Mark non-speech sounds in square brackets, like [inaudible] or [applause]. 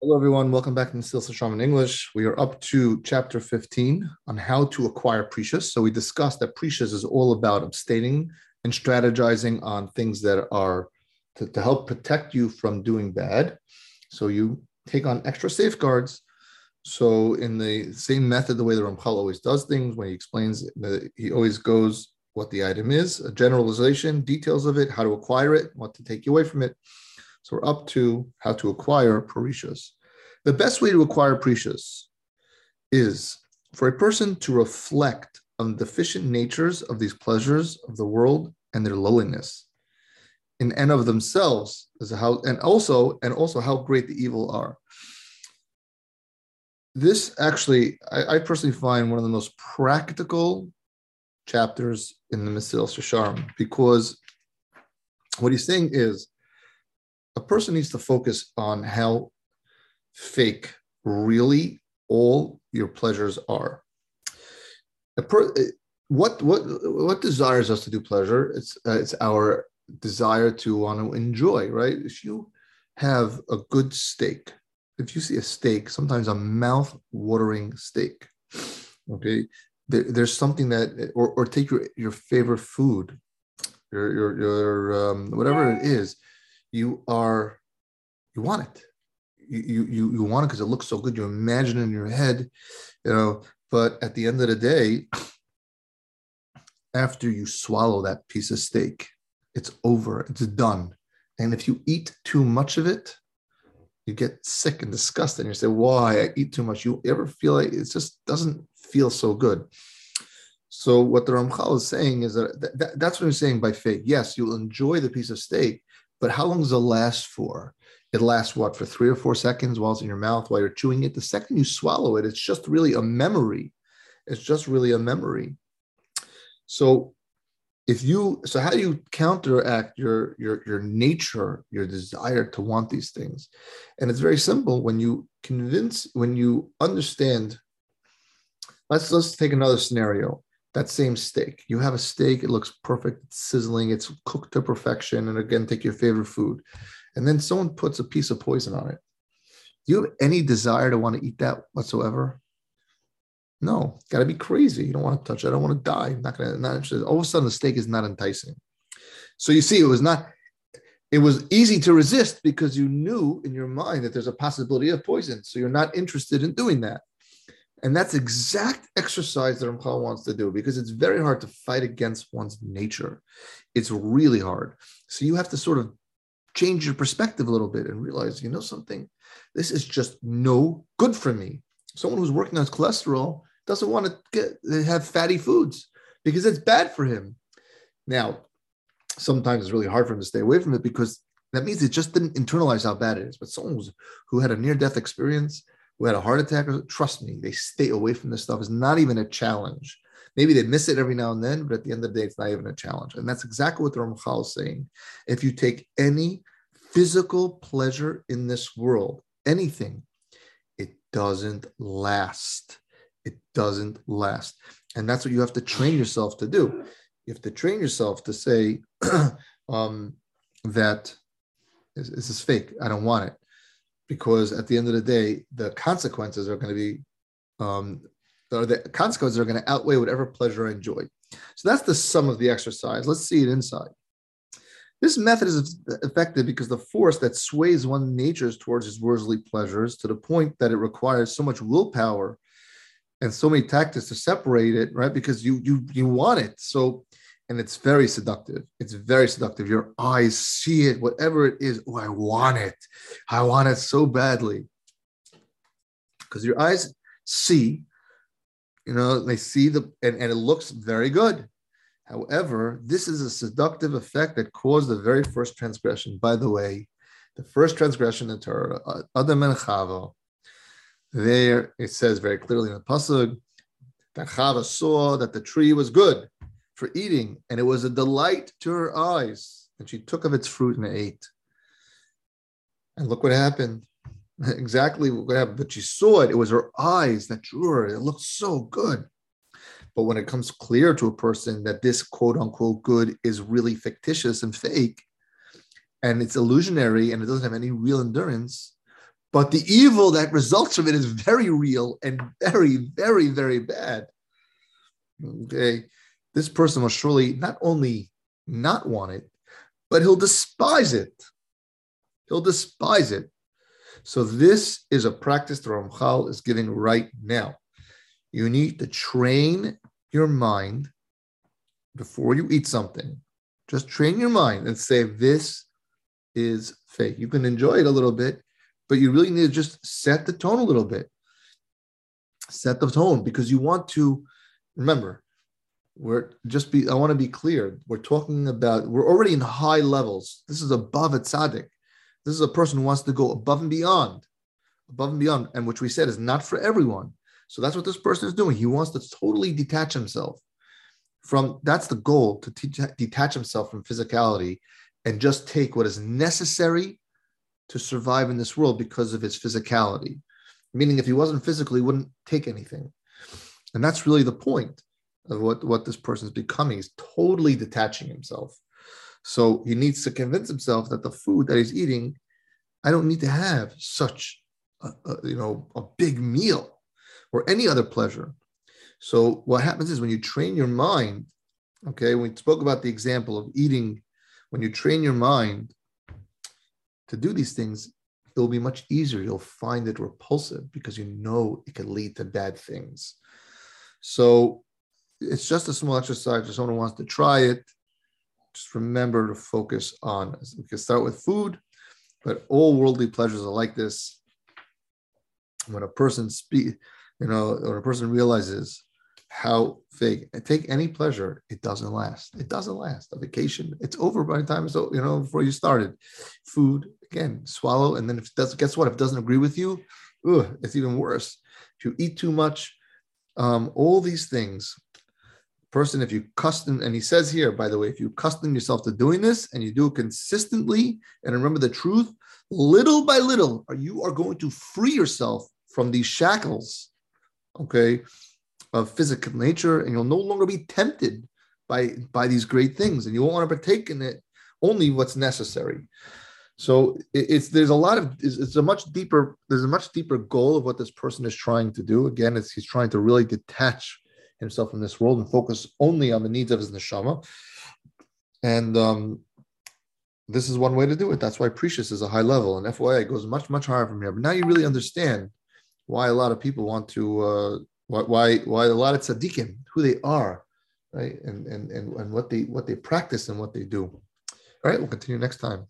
Hello, everyone. Welcome back to Still Shaman English. We are up to chapter 15 on how to acquire perishus. So we discussed that perishus is all about abstaining and strategizing on things that are to, to help protect you from doing bad. So you take on extra safeguards. So in the same method, the way the Ramchal always does things, when he explains, that he always goes what the item is, a generalization, details of it, how to acquire it, what to take away from it. So we're up to how to acquire perishus. The best way to acquire perishus is for a person to reflect on the deficient natures of these pleasures of the world and their lowliness in and of themselves as how and also and also how great the evil are this actually I, I personally find one of the most practical chapters in the Mesilas Yesharim because what he's saying is a person needs to focus on how fake really all your pleasures are. Per, what what what desires us to do pleasure? It's uh, it's our desire to want to enjoy, right? If you have a good steak, if you see a steak, sometimes a mouth-watering steak, okay, there, there's something that, or, or take your, your favorite food, your your your um, whatever it is, you are, you want it. You you you want it because it looks so good. You imagine it in your head, you know. But at the end of the day, after you swallow that piece of steak, it's over, it's done. And if you eat too much of it, you get sick and disgusted. And you say, Why? I eat too much. You ever feel like it just doesn't feel so good? So, what the Ramchal is saying is that, that that's what he's saying by faith. Yes, you'll enjoy the piece of steak, but how long does it last for? It lasts what for three or four seconds while it's in your mouth while you're chewing it. The second you swallow it, it's just really a memory. It's just really a memory. So if you so how do you counteract your your your nature your desire to want these things and it's very simple when you convince when you understand let's let's take another scenario that same steak you have a steak it looks perfect it's sizzling it's cooked to perfection and again take your favorite food and then someone puts a piece of poison on it do you have any desire to want to eat that whatsoever no, got to be crazy. You don't want to touch it. I don't want to die. I'm not gonna. Not interested. All of a sudden, the steak is not enticing. So you see, it was not. It was easy to resist because you knew in your mind that there's a possibility of poison. So you're not interested in doing that. And that's exact exercise that Ramchal wants to do because it's very hard to fight against one's nature. It's really hard. So you have to sort of change your perspective a little bit and realize, you know, something. This is just no good for me. Someone who's working on cholesterol doesn't want to get have fatty foods because it's bad for him. Now, sometimes it's really hard for him to stay away from it because that means it just didn't internalize how bad it is. But someone who had a near-death experience, who had a heart attack, trust me, they stay away from this stuff. It's not even a challenge. Maybe they miss it every now and then, but at the end of the day, it's not even a challenge. And that's exactly what the Ramchal is saying. If you take any physical pleasure in this world, anything, it doesn't last it doesn't last. And that's what you have to train yourself to do. You have to train yourself to say [clears throat] um, that this is fake. I don't want it. Because at the end of the day, the consequences are going to be, um, or the consequences are going to outweigh whatever pleasure I enjoy. So that's the sum of the exercise. Let's see it inside. This method is effective because the force that sways one's natures towards his worldly pleasures to the point that it requires so much willpower and so many tactics to separate it, right? Because you you you want it. So, and it's very seductive. It's very seductive. Your eyes see it, whatever it is. Oh, I want it. I want it so badly. Because your eyes see, you know, they see the and, and it looks very good. However, this is a seductive effect that caused the very first transgression. By the way, the first transgression in Torah, uh, Adam and Chava, there it says very clearly in the pasuk that Chava saw that the tree was good for eating, and it was a delight to her eyes, and she took of its fruit and ate. And look what happened. [laughs] exactly what happened. But she saw it. It was her eyes that drew her. It looked so good. But when it comes clear to a person that this quote unquote good is really fictitious and fake, and it's illusionary and it doesn't have any real endurance, but the evil that results from it is very real and very, very, very bad. Okay. This person will surely not only not want it, but he'll despise it. He'll despise it. So, this is a practice the Ramchal is giving right now. You need to train your mind before you eat something. Just train your mind and say, This is fake. You can enjoy it a little bit, but you really need to just set the tone a little bit. Set the tone because you want to remember, we're just be, I want to be clear. We're talking about, we're already in high levels. This is above a tzaddik. This is a person who wants to go above and beyond, above and beyond, and which we said is not for everyone. So that's what this person is doing. He wants to totally detach himself from, that's the goal to teach, detach himself from physicality and just take what is necessary to survive in this world because of his physicality. Meaning, if he wasn't physical, he wouldn't take anything. And that's really the point of what, what this person is becoming. He's totally detaching himself. So he needs to convince himself that the food that he's eating, I don't need to have such a, a, you know a big meal or any other pleasure. So what happens is when you train your mind, okay, we spoke about the example of eating, when you train your mind to do these things, it will be much easier. You'll find it repulsive because you know it can lead to bad things. So it's just a small exercise for someone wants to try it. Just remember to focus on. We can start with food, but all worldly pleasures are like this. When a person speak, you know, when a person realizes how fake, take any pleasure, it doesn't last. It doesn't last. A vacation, it's over by the time it's you know before you started. Food again, swallow, and then if does, guess what? If it doesn't agree with you, ugh, it's even worse. If you eat too much, um, all these things person, if you custom, and he says here, by the way, if you custom yourself to doing this and you do it consistently and remember the truth, little by little, you are going to free yourself from these shackles, okay, of physical nature, and you'll no longer be tempted by by these great things, and you won't want to partake in it only what's necessary. So it's there's a lot of it's, a much deeper there's a much deeper goal of what this person is trying to do. Again, it's he's trying to really detach himself from this world and focus only on the needs of his neshama. And um, this is one way to do it. That's why perishus is a high level, and FYI goes much much higher from here. But now you really understand why a lot of people want to uh, why why a lot of tzaddikim who they are, right, and and and and what they what they practice and what they do. All right, we'll continue next time.